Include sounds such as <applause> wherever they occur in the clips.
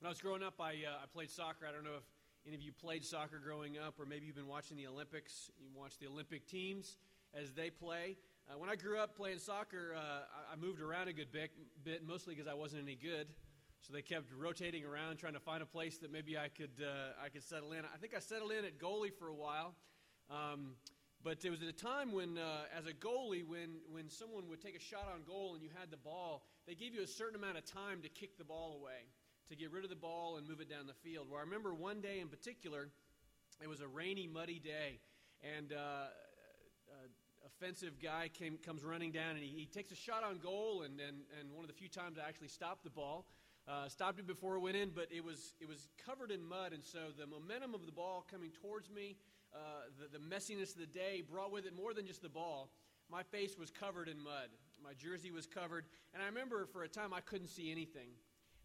When I was growing up, I, uh, I played soccer. I don't know if any of you played soccer growing up, or maybe you've been watching the Olympics. You watch the Olympic teams as they play. Uh, when I grew up playing soccer, uh, I, I, moved around a good bit, bit mostly because I wasn't any good. So they kept rotating around, trying to find a place that maybe I could uh, I could settle in. I think I settled in at goalie for a while. Um, but it was at a time when, uh, as a goalie, when, when someone would take a shot on goal and you had the ball, they gave you a certain amount of time to kick the ball away to get rid of the ball and move it down the field. Well, I remember one day in particular, it was a rainy, muddy day, and uh, an offensive guy came, comes running down and he, he, takes a shot on goal, and, and, and one of the few times I actually stopped the ball. Uh, stopped it before it went in, but it was it was covered in mud, and so the momentum of the ball coming towards me, uh, the, the messiness of the day brought with it more than just the ball. My face was covered in mud. My jersey was covered, and I remember for a time I couldn't see anything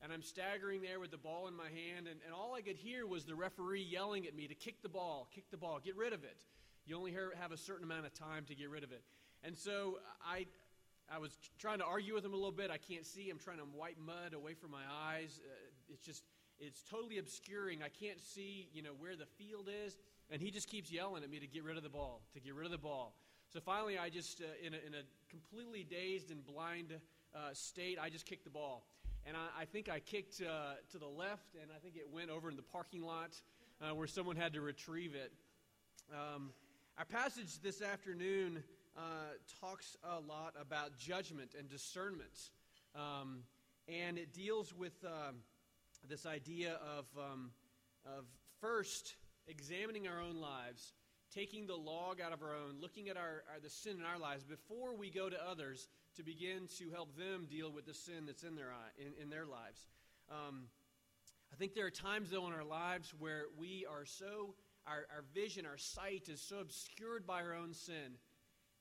and I'm staggering there with the ball in my hand, and, and all I could hear was the referee yelling at me to kick the ball, kick the ball, get rid of it. You only have a certain amount of time to get rid of it. And so I, I was trying to argue with him a little bit. I can't see. I'm trying to wipe mud away from my eyes. Uh, it's just, it's totally obscuring. I can't see, you know, where the field is. And he just keeps yelling at me to get rid of the ball, to get rid of the ball. So finally, I just, uh, in, a, in a completely dazed and blind uh, state, I just kicked the ball and I, I think I kicked uh, to the left, and I think it went over in the parking lot uh, where someone had to retrieve it. Um, our passage this afternoon uh, talks a lot about judgment and discernment, um, and it deals with um, this idea of, um, of first examining our own lives, taking the log out of our own, looking at our, our the sin in our lives before we go to others to begin to help them deal with the sin that's in their, in, in their lives. Um, I think there are times, though, in our lives where we are so, our, our vision, our sight is so obscured by our own sin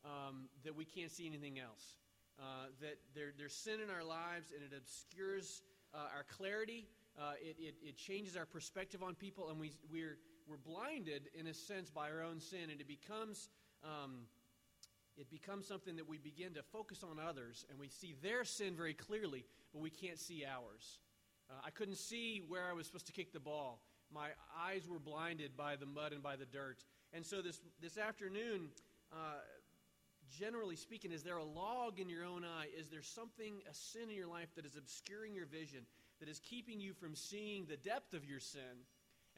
um, that we can't see anything else. Uh, that there, there's sin in our lives and it obscures uh, our clarity. Uh, it, it, it, changes our perspective on people, and we, we're, we're blinded, in a sense, by our own sin, and it becomes. Um, it becomes something that we begin to focus on others and we see their sin very clearly, but we can't see ours. Uh, I couldn't see where I was supposed to kick the ball. My eyes were blinded by the mud and by the dirt. And so this, this afternoon, uh, generally speaking, is there a log in your own eye? Is there something, a sin in your life that is obscuring your vision, that is keeping you from seeing the depth of your sin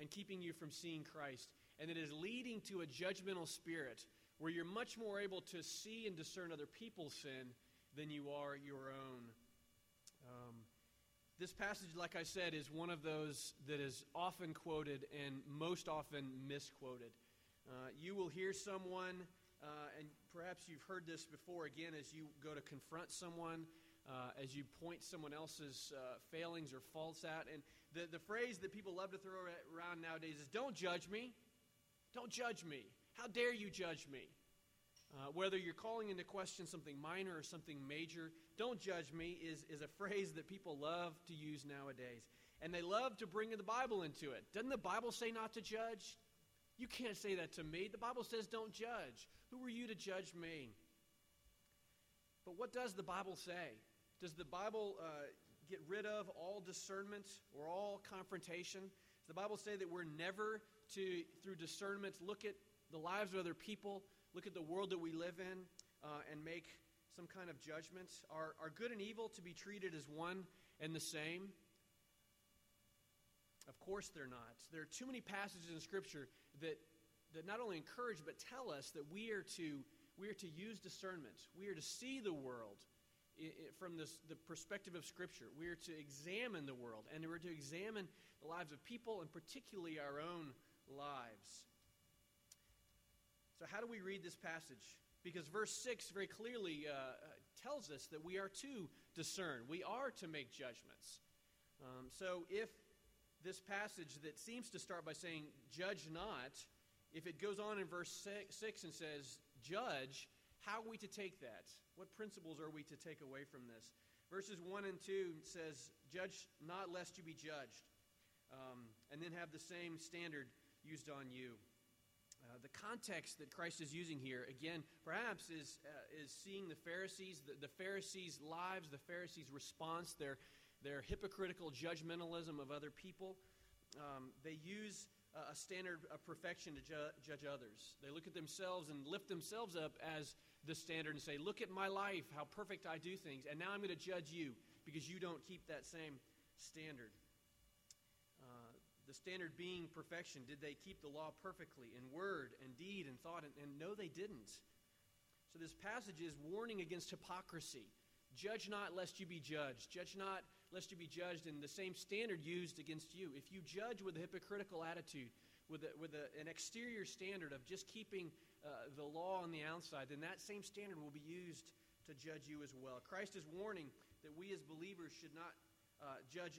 and keeping you from seeing Christ? And it is leading to a judgmental spirit where you're much more able to see and discern other people's sin than you are your own. Um, this passage, like I said, is one of those that is often quoted and most often misquoted. Uh, you will hear someone, uh, and perhaps you've heard this before again as you go to confront someone, uh, as you point someone else's uh, failings or faults out. And the, the phrase that people love to throw around nowadays is don't judge me. Don't judge me. How dare you judge me? Uh, whether you're calling into question something minor or something major, don't judge me is, is a <laughs> phrase that people love to use nowadays. And they love to bring the Bible into it. Doesn't the Bible say not to judge? You can't say that to me. The Bible says don't judge. Who are you to judge me? But what does the Bible say? Does the Bible uh, of all discernment or all confrontation? The Bible say that we're never to, through discernment, look at the lives of other people, look at the world that we live in, uh, and make some kind of judgment? Are, are good and evil to be treated as one and the same? Of course they're not. There are too many passages in Scripture that, that not only encourage but tell us that we are to, we are to use discernment. We are to see the world from this, the perspective of Scripture. We are to examine the world, and we're to examine the lives of people, and particularly our own lives. So, how do we read this passage? Because verse 6 very clearly uh, tells us that we are to discern, we are to make judgments. Um, so, if this passage that seems to start by saying, judge not, if it goes on in verse 6 and says, judge, how are we to take that? What principles are we to take away from this? Verses 1 and 2 says, Judge not lest you be judged. Um, and then have the same standard used on you. Uh, the context that Christ is using here, again, perhaps is, uh, is seeing the Pharisees, the, the, Pharisees' lives, the Pharisees' response, their, their hypocritical judgmentalism of other people. Um, they use uh, a standard of perfection to ju- judge others. They look at themselves and lift themselves up as the standard and say, Look at my life, how perfect I do things, and now I'm going to judge you because you don't keep that same standard. Uh, the standard being perfection. Did they keep the law perfectly in word and deed and thought? And, and no, they didn't. So this passage is warning against hypocrisy. Judge not lest you be judged. Judge not lest you be judged in the same standard used against you. If you judge with a hypocritical attitude, with, a, with a, an exterior standard of just keeping uh, the law on the outside, then that same standard will be used to judge you as well. Christ is warning that we as believers should not uh, judge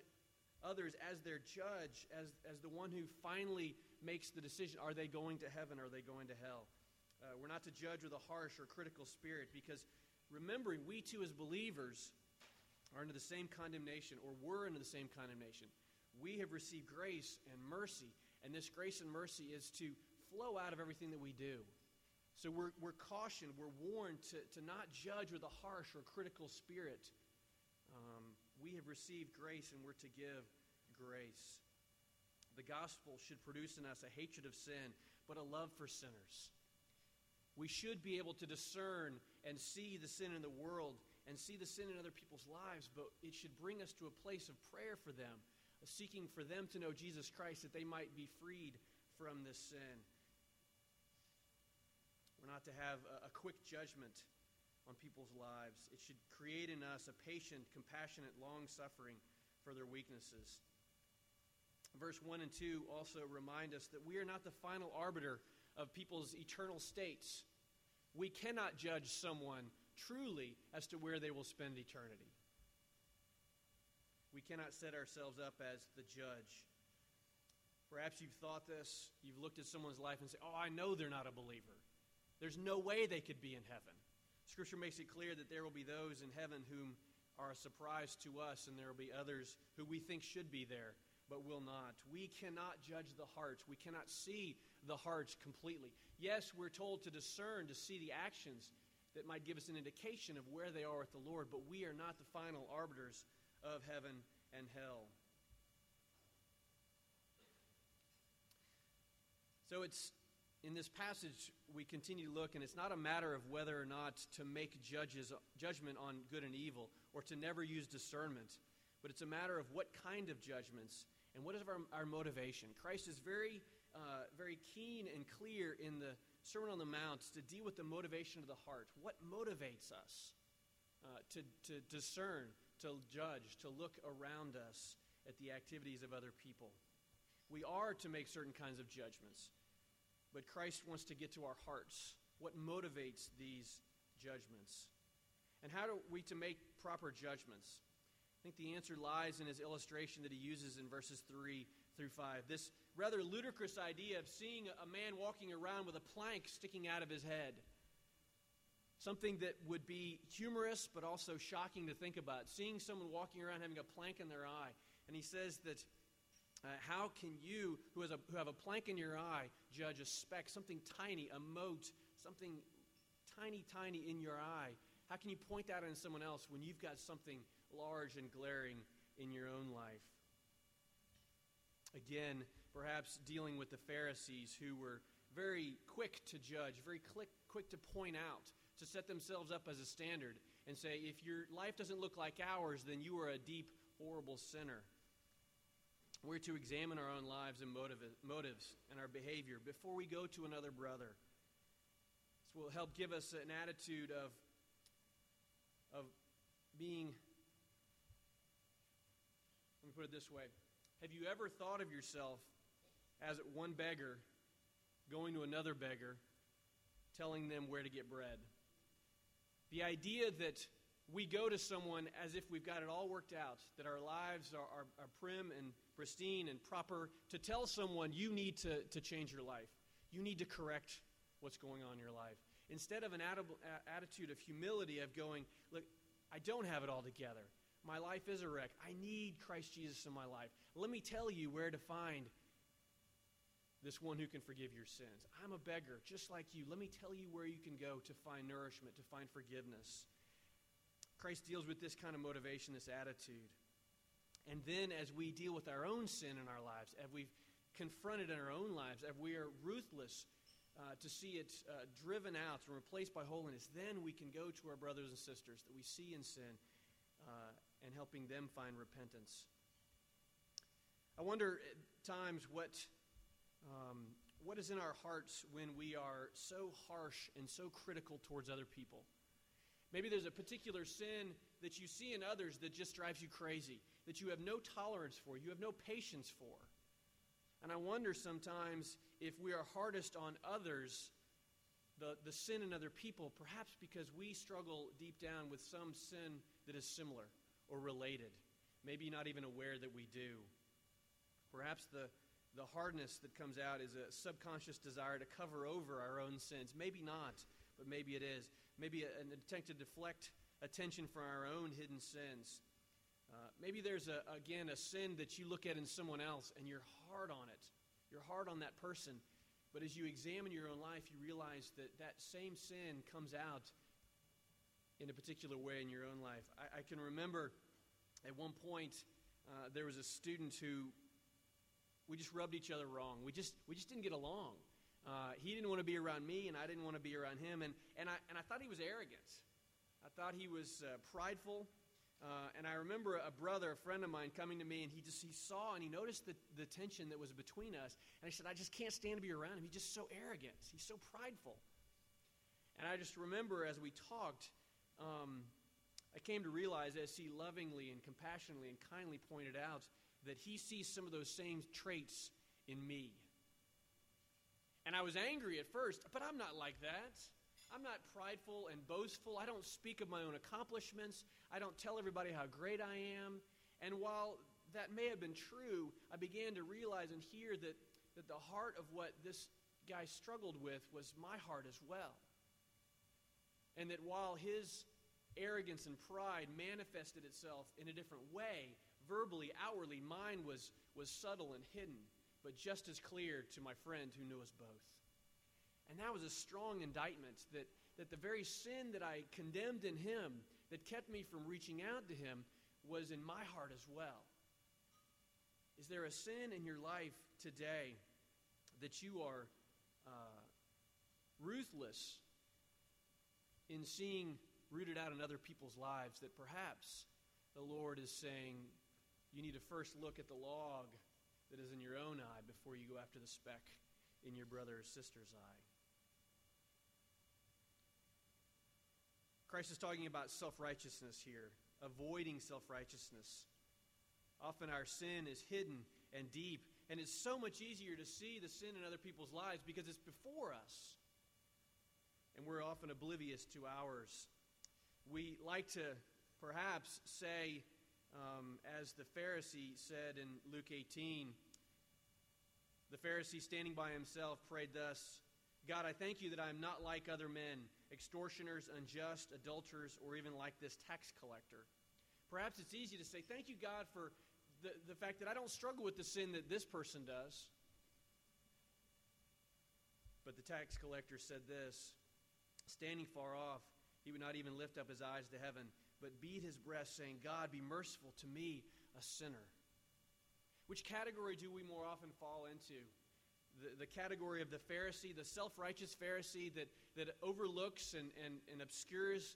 others as their judge, as, as the one who finally makes the decision are they going to heaven, or are they going to hell? Uh, we're not to judge with a harsh or critical spirit because remembering we too, as believers, are under the same condemnation or were under the same condemnation. We have received grace and mercy, and this grace and mercy is to flow out of everything that we do. So we're, we're cautioned, we're warned to, to not judge with a harsh or critical spirit. Um, we have received grace and we're to give grace. The gospel should produce in us a hatred of sin, but a love for sinners. We should be able to discern and see the sin in the world and see the sin in other people's lives, but it should bring us to a place of prayer for them, seeking for them to know Jesus Christ that they might be freed from this sin. We're not to have a, a quick judgment on people's lives. It should create in us a patient, compassionate, long suffering for their weaknesses. Verse 1 and 2 also remind us that we are not the final arbiter of people's eternal states. We cannot judge someone truly as to where they will spend eternity. We cannot set ourselves up as the judge. Perhaps you've thought this, you've looked at someone's life and say, Oh, I know they're not a believer. There's no way they could be in heaven. Scripture makes it clear that there will be those in heaven whom are a surprise to us, and there will be others who we think should be there but will not. We cannot judge the hearts. We cannot see the hearts completely. Yes, we're told to discern, to see the actions that might give us an indication of where they are with the Lord, but we are not the final arbiters of heaven and hell. So it's in this passage we continue to look, and it's not a matter of whether or not to make judges judgment on good and evil or to never use discernment, but it's a matter of what kind of judgments and what is our, our motivation? Christ is very, uh, very keen and clear in the Sermon on the Mount to deal with the motivation of the heart. What motivates us uh, to, to discern, to judge, to look around us at the activities of other people? We are to make certain kinds of judgments, but Christ wants to get to our hearts. What motivates these judgments? And how are we to make proper judgments? I think the answer lies in his illustration that he uses in verses 3 through 5. This rather ludicrous idea of seeing a man walking around with a plank sticking out of his head. Something that would be humorous but also shocking to think about. Seeing someone walking around having a plank in their eye. And he says that uh, how can you, who, has a, who have a plank in your eye, judge a speck, something tiny, a mote, something tiny, tiny in your eye? How can you point that on someone else when you've got something large and glaring in your own life. Again, perhaps dealing with the Pharisees who were very quick to judge, very quick, quick to point out, to set themselves up as a standard and say, if your life doesn't look like ours, then you are a deep, horrible sinner. We're to examine our own lives and motive, motives and our behavior before we go to another brother. This will help give us an attitude of, of being let me put it this way Have you ever thought of yourself as one beggar going to another beggar, telling them where to get bread? The idea that we go to someone as if we've got it all worked out, that our lives are, are, are prim and pristine and proper, to tell someone you need to, to change your life. You need to correct what's going on in your life. Instead of an attitude of humility, of going, look, I don't have it all together. My life is a wreck. I need Christ Jesus in my life. Let me tell you where to find this one who can forgive your sins. I'm a beggar, just like you. Let me tell you where you can go to find nourishment, to find forgiveness. Christ deals with this kind of motivation, this attitude. And then as we deal with our own sin in our lives, as we've confronted in our own lives, as we are ruthless uh, to see it uh, driven out and replaced by holiness, then we can go to our brothers and sisters that we see in sin uh, and helping them find repentance. I wonder at times what, um, what is in our hearts when we are so harsh and so critical towards other people. Maybe there's a particular sin that you see in others that just drives you crazy, that you have no tolerance for, you have no patience for. And I wonder sometimes if we are hardest on others, the, the sin in other people, perhaps because we struggle deep down with some sin that is similar or related, maybe not even aware that we do. Perhaps the, the hardness that comes out is a subconscious desire to cover over our own sins. Maybe not, but maybe it is maybe an attempt to deflect attention from our own hidden sins. Uh, maybe there's, a, again, a sin that you look at in someone else and you're hard on it. You're hard on that person. But as you examine your own life, you realize that that same sin comes out in a particular way in your own life. I, I can remember at one point uh, there was a student who we just rubbed each other wrong. We just, we just didn't get along. Uh, he didn't want to be around me, and I didn't want to be around him. And, and, I, and I thought he was arrogant. I thought he was uh, prideful. Uh, and I remember a brother, a friend of mine, coming to me, and he just he saw and he noticed the, the tension that was between us. And I said, I just can't stand to be around him. He's just so arrogant. He's so prideful. And I just remember as we talked, um, I came to realize as he lovingly and compassionately and kindly pointed out that he sees some of those same traits in me. And I was angry at first, but I'm not like that. I'm not prideful and boastful. I don't speak of my own accomplishments. I don't tell everybody how great I am. And while that may have been true, I began to realize and hear that, that the heart of what this guy struggled with was my heart as well. And that while his arrogance and pride manifested itself in a different way, verbally, outwardly, mine was, was subtle and hidden but just as clear to my friend who knew us both. And that was a strong indictment that, that the very sin that I condemned in him, that kept me from reaching out to him, was in my heart as well. Is there a sin in your life today that you are uh, ruthless in seeing rooted out in other people's lives that perhaps the Lord is saying you need to first look at the log that is in your own eye before you go after the speck in your brother or sister's eye. Christ is talking about self righteousness here, avoiding self righteousness. Often our sin is hidden and deep, and it's so much easier to see the sin in other people's lives because it's before us. And we're often oblivious to ours. We like to perhaps say, um, as the Pharisee said in Luke 18. The Pharisee, standing by himself, prayed thus God, I thank you that I am not like other men, extortioners, unjust, adulterers, or even like this tax collector. Perhaps it's easy to say, Thank you, God, for the, the fact that I don't struggle with the sin that this person does. But the tax collector said this Standing far off, he would not even lift up his eyes to heaven but beat his breast, saying, God, be merciful to me, a sinner. Which category do we more often fall into? The, the category of the Pharisee, the self righteous Pharisee that, that overlooks and, and, and obscures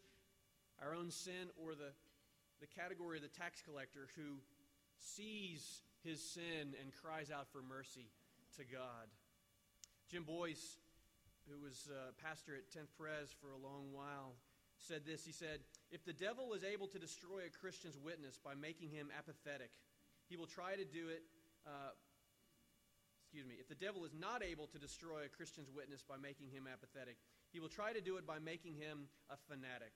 our own sin, or the, the category of the tax collector who sees his sin and cries out for mercy to God? Jim Boice, who was uh, pastor at 10th Pres for a long while, said this. He said, If the devil is able to destroy a Christian's witness by making him apathetic, he will try to do it. Uh, excuse me. If the devil is not able to destroy a Christian's witness by making him apathetic, he will try to do it by making him a fanatic.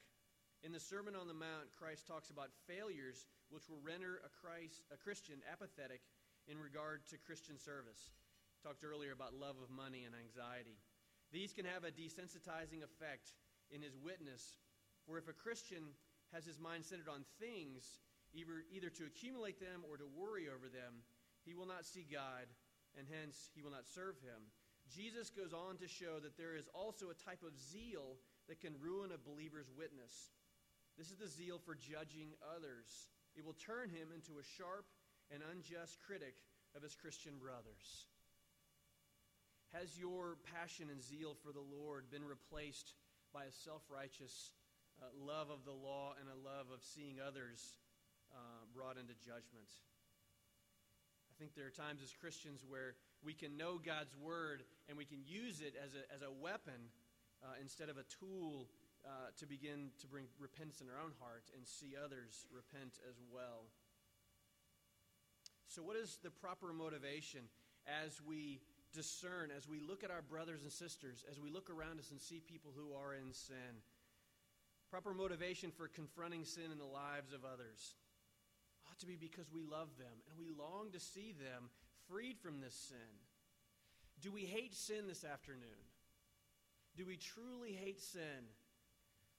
In the Sermon on the Mount, Christ talks about failures which will render a, Christ, a Christian apathetic in regard to Christian service. Talked earlier about love of money and anxiety. These can have a desensitizing effect in his witness for if a Christian has his mind centered on things, either, either to accumulate them or to worry over them, he will not see God, and hence he will not serve him. Jesus goes on to show that there is also a type of zeal that can ruin a believer's witness. This is the zeal for judging others. It will turn him into a sharp and unjust critic of his Christian brothers? Has your passion and zeal for the Lord been replaced by a self righteous uh, love of the law and a love of seeing others uh, brought into judgment? I think there are times as Christians where we can know God's word and we can use it as a, as a weapon uh, instead of a tool uh, to begin to bring repentance in our own heart and see others repent as well. So, what is the proper motivation as we discern, as we look at our brothers and sisters, as we look around us and see people who are in sin? Proper motivation for confronting sin in the lives of others ought to be because we love them and we long to see them freed from this sin. Do we hate sin this afternoon? Do we truly hate sin?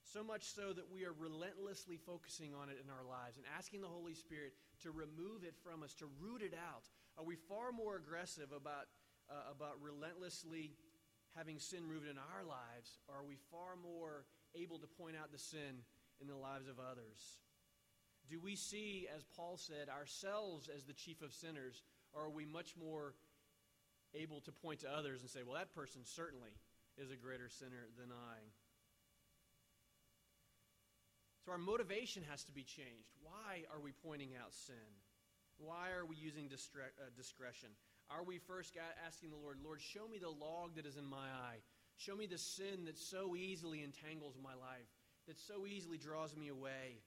So much so that we are relentlessly focusing on it in our lives and asking the Holy Spirit to remove it from us, to root it out. Are we far more aggressive about, uh, about relentlessly having sin rooted in our lives, or are we far more able to point out the sin in the lives of others? Do we see, as Paul said, ourselves as the chief of sinners, or are we much more able to point to others and say, well, that person certainly is a greater sinner than I? So our motivation has to be changed. Why are we pointing out sin? Why are we using uh, discretion? Are we first asking the Lord, Lord, show me the log that is in my eye? Show me the sin that so easily entangles my life, that so easily draws me away?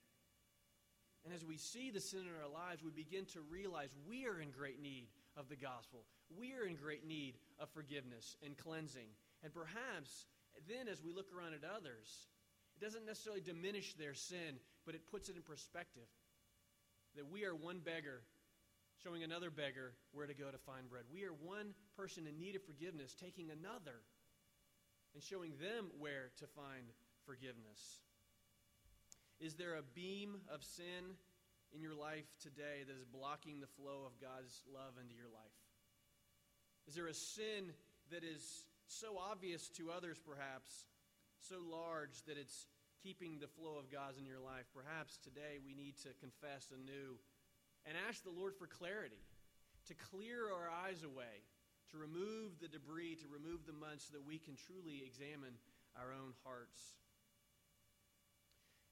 And as we see the sin in our lives, we begin to realize we are in great need of the gospel. We are in great need of forgiveness and cleansing. And perhaps then, as we look around at others, it doesn't necessarily diminish their sin, but it puts it in perspective that we are one beggar showing another beggar where to go to find bread. We are one person in need of forgiveness taking another and showing them where to find forgiveness. Is there a beam of sin in your life today that is blocking the flow of God's love into your life? Is there a sin that is so obvious to others, perhaps, so large that it's keeping the flow of God's in your life? Perhaps today we need to confess anew and ask the Lord for clarity, to clear our eyes away, to remove the debris, to remove the mud, so that we can truly examine our own hearts.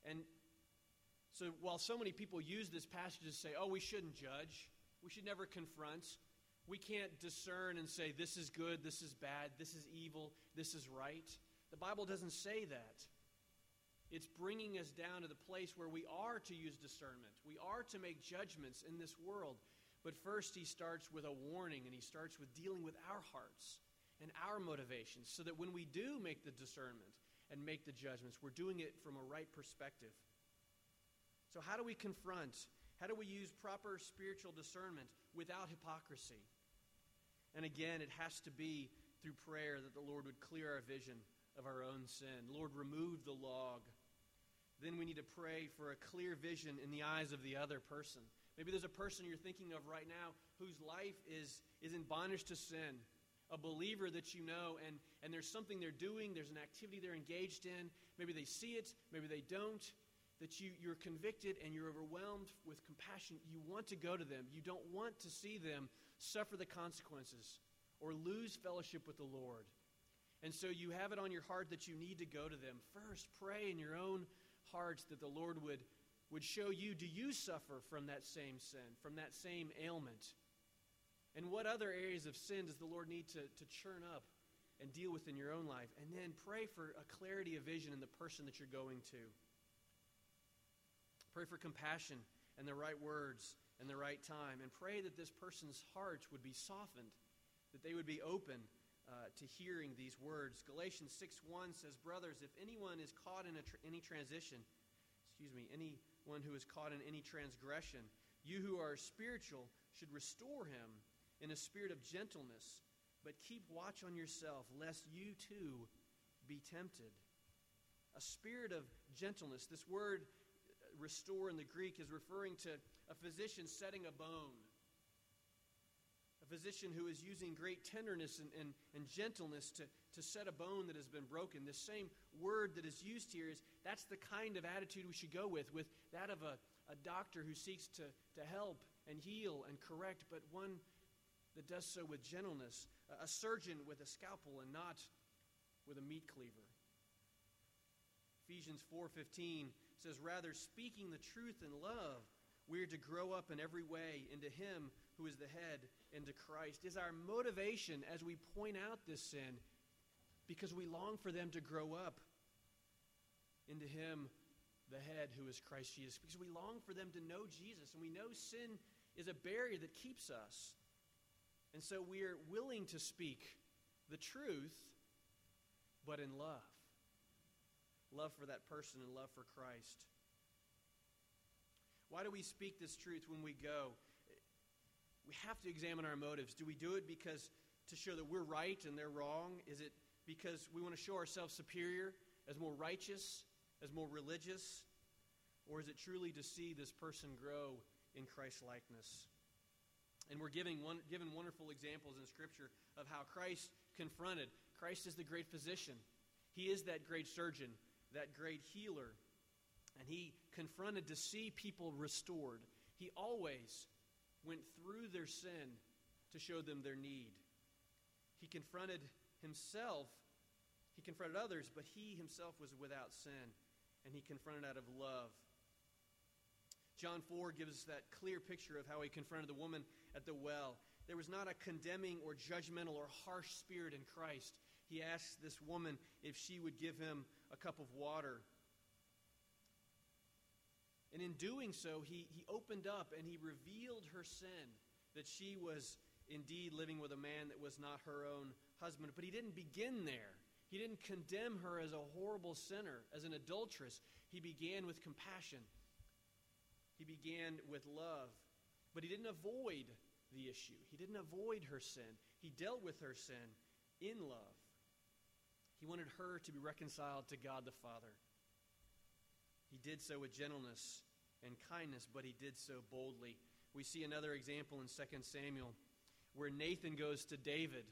And so while so many people use this passage to say, oh, we shouldn't judge, we should never confront, we can't discern and say, this is good, this is bad, this is evil, this is right. The Bible doesn't say that. It's bringing us down to the place where we are to use discernment. We are to make judgments in this world. But first, he starts with a warning and he starts with dealing with our hearts and our motivations so that when we do make the discernment and make the judgments, we're doing it from a right perspective. So, how do we confront? How do we use proper spiritual discernment without hypocrisy? And again, it has to be through prayer that the Lord would clear our vision of our own sin. Lord, remove the log. Then we need to pray for a clear vision in the eyes of the other person. Maybe there's a person you're thinking of right now whose life is, is in bondage to sin, a believer that you know, and, and there's something they're doing, there's an activity they're engaged in. Maybe they see it, maybe they don't that you, you're convicted and you're overwhelmed with compassion. You want to go to them. You don't want to see them suffer the consequences or lose fellowship with the Lord. And so you have it on your heart that you need to go to them. First, pray in your own hearts that the Lord would, would show you do you suffer from that same sin, from that same ailment? And what other areas of sin does the Lord need to, to churn up and deal with in your own life? And then pray for a clarity of vision in the person that you're going to. Pray for compassion and the right words and the right time. And pray that this person's heart would be softened, that they would be open uh, to hearing these words. Galatians 6 1 says, Brothers, if anyone is caught in tr- any transition, excuse me, anyone who is caught in any transgression, you who are spiritual should restore him in a spirit of gentleness, but keep watch on yourself, lest you too be tempted. A spirit of gentleness. This word uh, restore in the Greek is referring to a physician setting a bone. A physician who is using great tenderness and, and, and gentleness to, to set a bone that has been broken. This same word that is used here is that's the kind of attitude we should go with, with that of a, a doctor who seeks to, to help and heal and correct, but one that does so with gentleness, a surgeon with a scalpel and not with a meat cleaver. Ephesians 4:15 says rather speaking the truth in love we are to grow up in every way into him who is the head into Christ. Is our motivation as we point out this sin because we long for them to grow up into him the head who is Christ Jesus because we long for them to know Jesus and we know sin is a barrier that keeps us. And so we are willing to speak the truth but in love. Love for that person and love for Christ. Why do we speak this truth when we go? We have to examine our motives. Do we do it because to show that we're right and they're wrong? Is it because we want to show ourselves superior, as more righteous, as more religious? Or is it truly to see this person grow in Christ likeness? And we're giving one, given wonderful examples in Scripture of how Christ confronted. Christ is the great physician. He is that great surgeon, that great healer. And he confronted to see people restored. He always went through their sin to show them their need. He confronted himself, he confronted others, but he himself was without sin, and he confronted out of love. John 4 gives us that clear picture of how he confronted the woman at the well. There was not a condemning or judgmental or harsh spirit in Christ. He asked this woman if she would give him a cup of water. And in doing so, he, he opened up and he revealed her sin that she was indeed living with a man that was not her own husband. But he didn't begin there. He didn't condemn her as a horrible sinner, as an adulteress. He began with compassion, he began with love. But he didn't avoid the issue, he didn't avoid her sin. He dealt with her sin in love. He wanted her to be reconciled to God the Father. He did so with gentleness and kindness, but he did so boldly. We see another example in 2 Samuel where Nathan goes to David.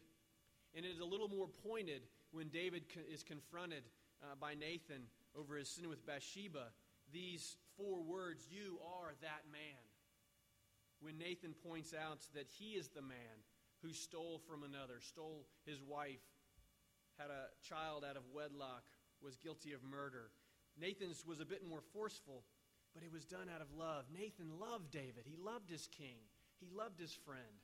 And it is a little more pointed when David is confronted uh, by Nathan over his sin with Bathsheba. These four words, You are that man. When Nathan points out that he is the man who stole from another, stole his wife, had a child out of wedlock, was guilty of murder. Nathan's was a bit more forceful, but it was done out of love. Nathan loved David. He loved his king. He loved his friend.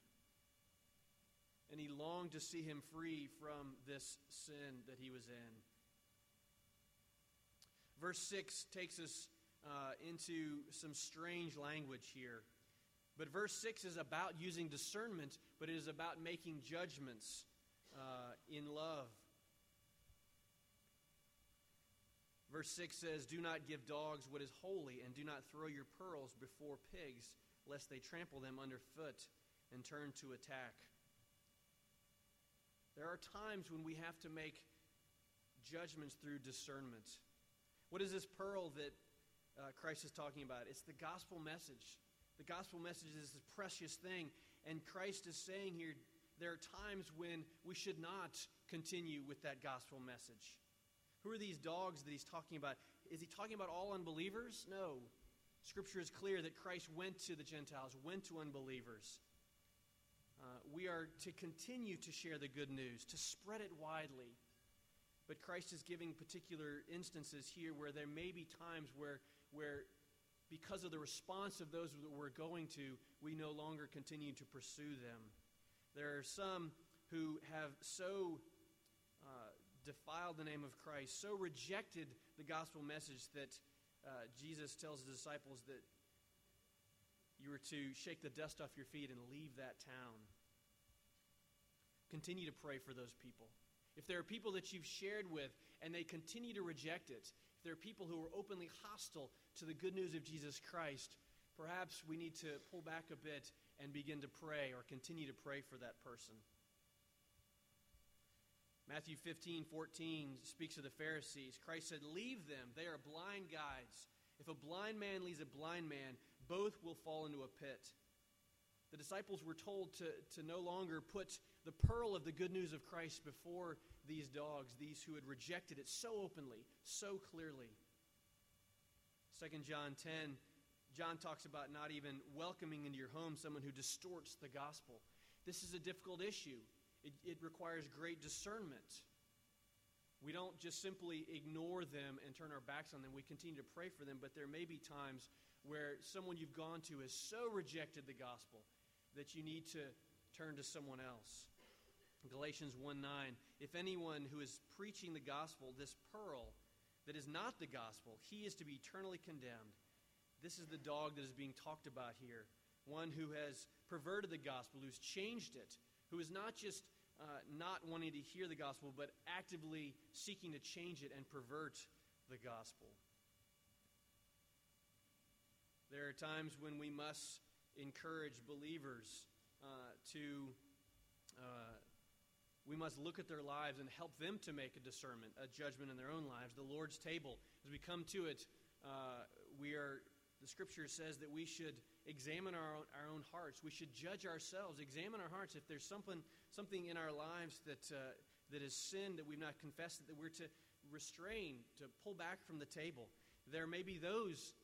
And he longed to see him free from this sin that he was in. Verse 6 takes us uh, into some strange language here. But verse 6 is about using discernment, but it is about making judgments uh, in love. Verse 6 says, Do not give dogs what is holy, and do not throw your pearls before pigs, lest they trample them underfoot and turn to attack. There are times when we have to make judgments through discernment. What is this pearl that uh, Christ is talking about? It's the gospel message. The gospel message is this precious thing. And Christ is saying here there are times when we should not continue with that gospel message. Who are these dogs that he's talking about? Is he talking about all unbelievers? No. Scripture is clear that Christ went to the Gentiles, went to unbelievers. Uh, we are to continue to share the good news, to spread it widely. But Christ is giving particular instances here where there may be times where, where because of the response of those that we're going to, we no longer continue to pursue them. There are some who have so defiled the name of Christ, so rejected the gospel message that uh, Jesus tells his disciples that you were to shake the dust off your feet and leave that town. Continue to pray for those people. If there are people that you've shared with and they continue to reject it, if there are people who are openly hostile to the good news of Jesus Christ, perhaps we need to pull back a bit and begin to pray or continue to pray for that person. Matthew 15, 14 speaks of the Pharisees. Christ said, Leave them. They are blind guides. If a blind man leads a blind man, both will fall into a pit. The disciples were told to, to no longer put the pearl of the good news of Christ before these dogs, these who had rejected it so openly, so clearly. 2 John 10 John talks about not even welcoming into your home someone who distorts the gospel. This is a difficult issue, it, it requires great discernment. We don't just simply ignore them and turn our backs on them. We continue to pray for them, but there may be times where someone you've gone to has so rejected the gospel that you need to turn to someone else. Galatians 1 9. If anyone who is preaching the gospel, this pearl that is not the gospel, he is to be eternally condemned. This is the dog that is being talked about here. One who has perverted the gospel, who's changed it, who is not just uh, not wanting to hear the gospel, but actively seeking to change it and pervert the gospel. There are times when we must encourage believers uh, to, uh, we must look at their lives and help them to make a discernment, a judgment in their own lives. The Lord's table, as we come to it, uh, we are, the scripture says that we should examine our own, our own hearts. We should judge ourselves, examine our hearts. If there's something, something in our lives that, uh, that is sin that we've not confessed, that we're to restrain, to pull back from the table. There may be those,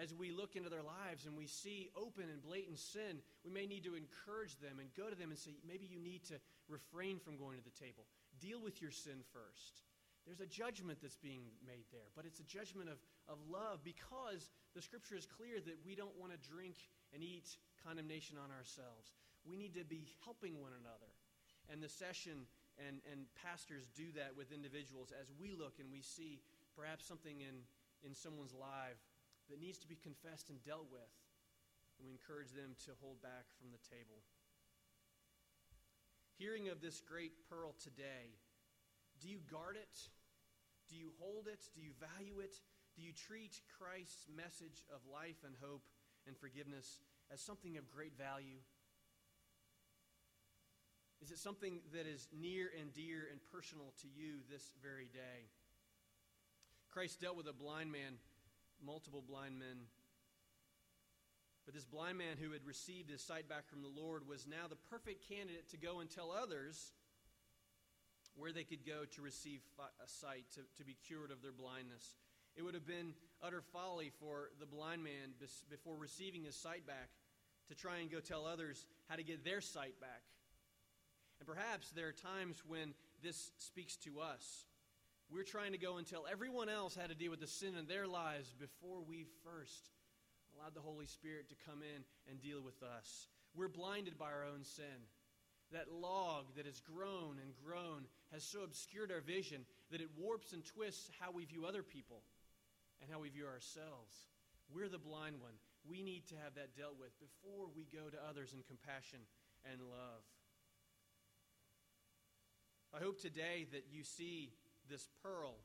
as we look into their lives and we see open and blatant sin, we may need to encourage them and go to them and say, maybe you need to refrain from going to the table. Deal with your sin first. There's a judgment that's being made there, but it's a judgment of, of love because the scripture is clear that we don't want to drink and eat condemnation on ourselves. We need to be helping one another. And the session and, and pastors do that with individuals as we look and we see perhaps something in, in someone's life that needs to be confessed and dealt with. And we encourage them to hold back from the table. Hearing of this great pearl today, do you guard it? Do you hold it? Do you value it? Do you treat Christ's message of life and hope and forgiveness as something of great value? Is it something that is near and dear and personal to you this very day? Christ dealt with a blind man, multiple blind men. But this blind man who had received his sight back from the Lord was now the perfect candidate to go and tell others where they could go to receive a sight, to, to be cured of their blindness. It would have been utter folly for the blind man before receiving his sight back to try and go tell others how to get their sight back. And perhaps there are times when this speaks to us. We're trying to go and tell everyone else how to deal with the sin in their lives before we first allowed the Holy Spirit to come in and deal with us. We're blinded by our own sin that log that has grown and grown has so obscured our vision that it warps and twists how we view other people and how we view ourselves. We're the blind one. We need to have that dealt with before we go to others in compassion and love. I hope today that you see this pearl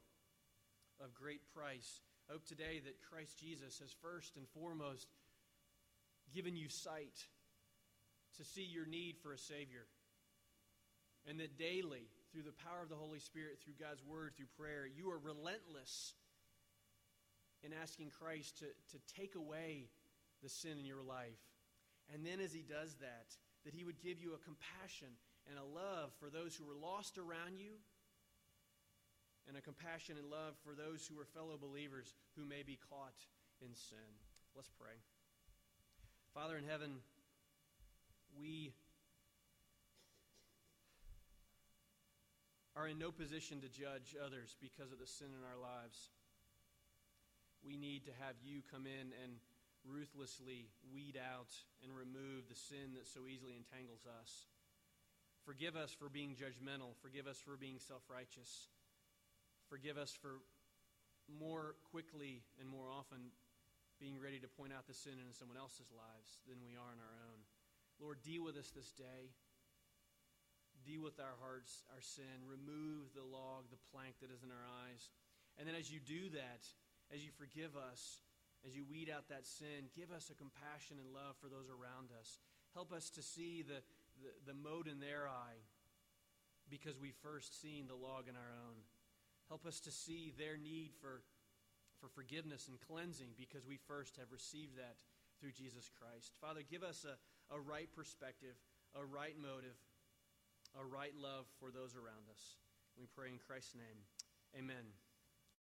of great price. I hope today that Christ Jesus has first and foremost given you sight to see your need for a Savior. And that daily, through the power of the Holy Spirit, through God's Word, through prayer, you are relentless in asking Christ to, to take away the sin in your life. And then as He does that, that He would give you a compassion and a love for those who are lost around you, and a compassion and love for those who are fellow believers who may be caught in sin. Let's pray. Father in heaven, we are in no position to judge others because of the sin in our lives. We need to have you come in and ruthlessly weed out and remove the sin that so easily entangles us. Forgive us for being judgmental. Forgive us for being self righteous. Forgive us for more quickly and more often being ready to point out the sin in someone else's lives than we are in our own. Lord, deal with us this day deal with our hearts, our sin, remove the log, the plank that is in our eyes. And then as you do that, as you forgive us, as you weed out that sin, give us a compassion and love for those around us. Help us to see the, the, the mote in their eye because we've first seen the log in our own. Help us to see their need for, for forgiveness and cleansing because we first have received that through Jesus Christ. Father, give us a, a right perspective, a right motive, a right love for those around us. We pray in Christ's name. Amen.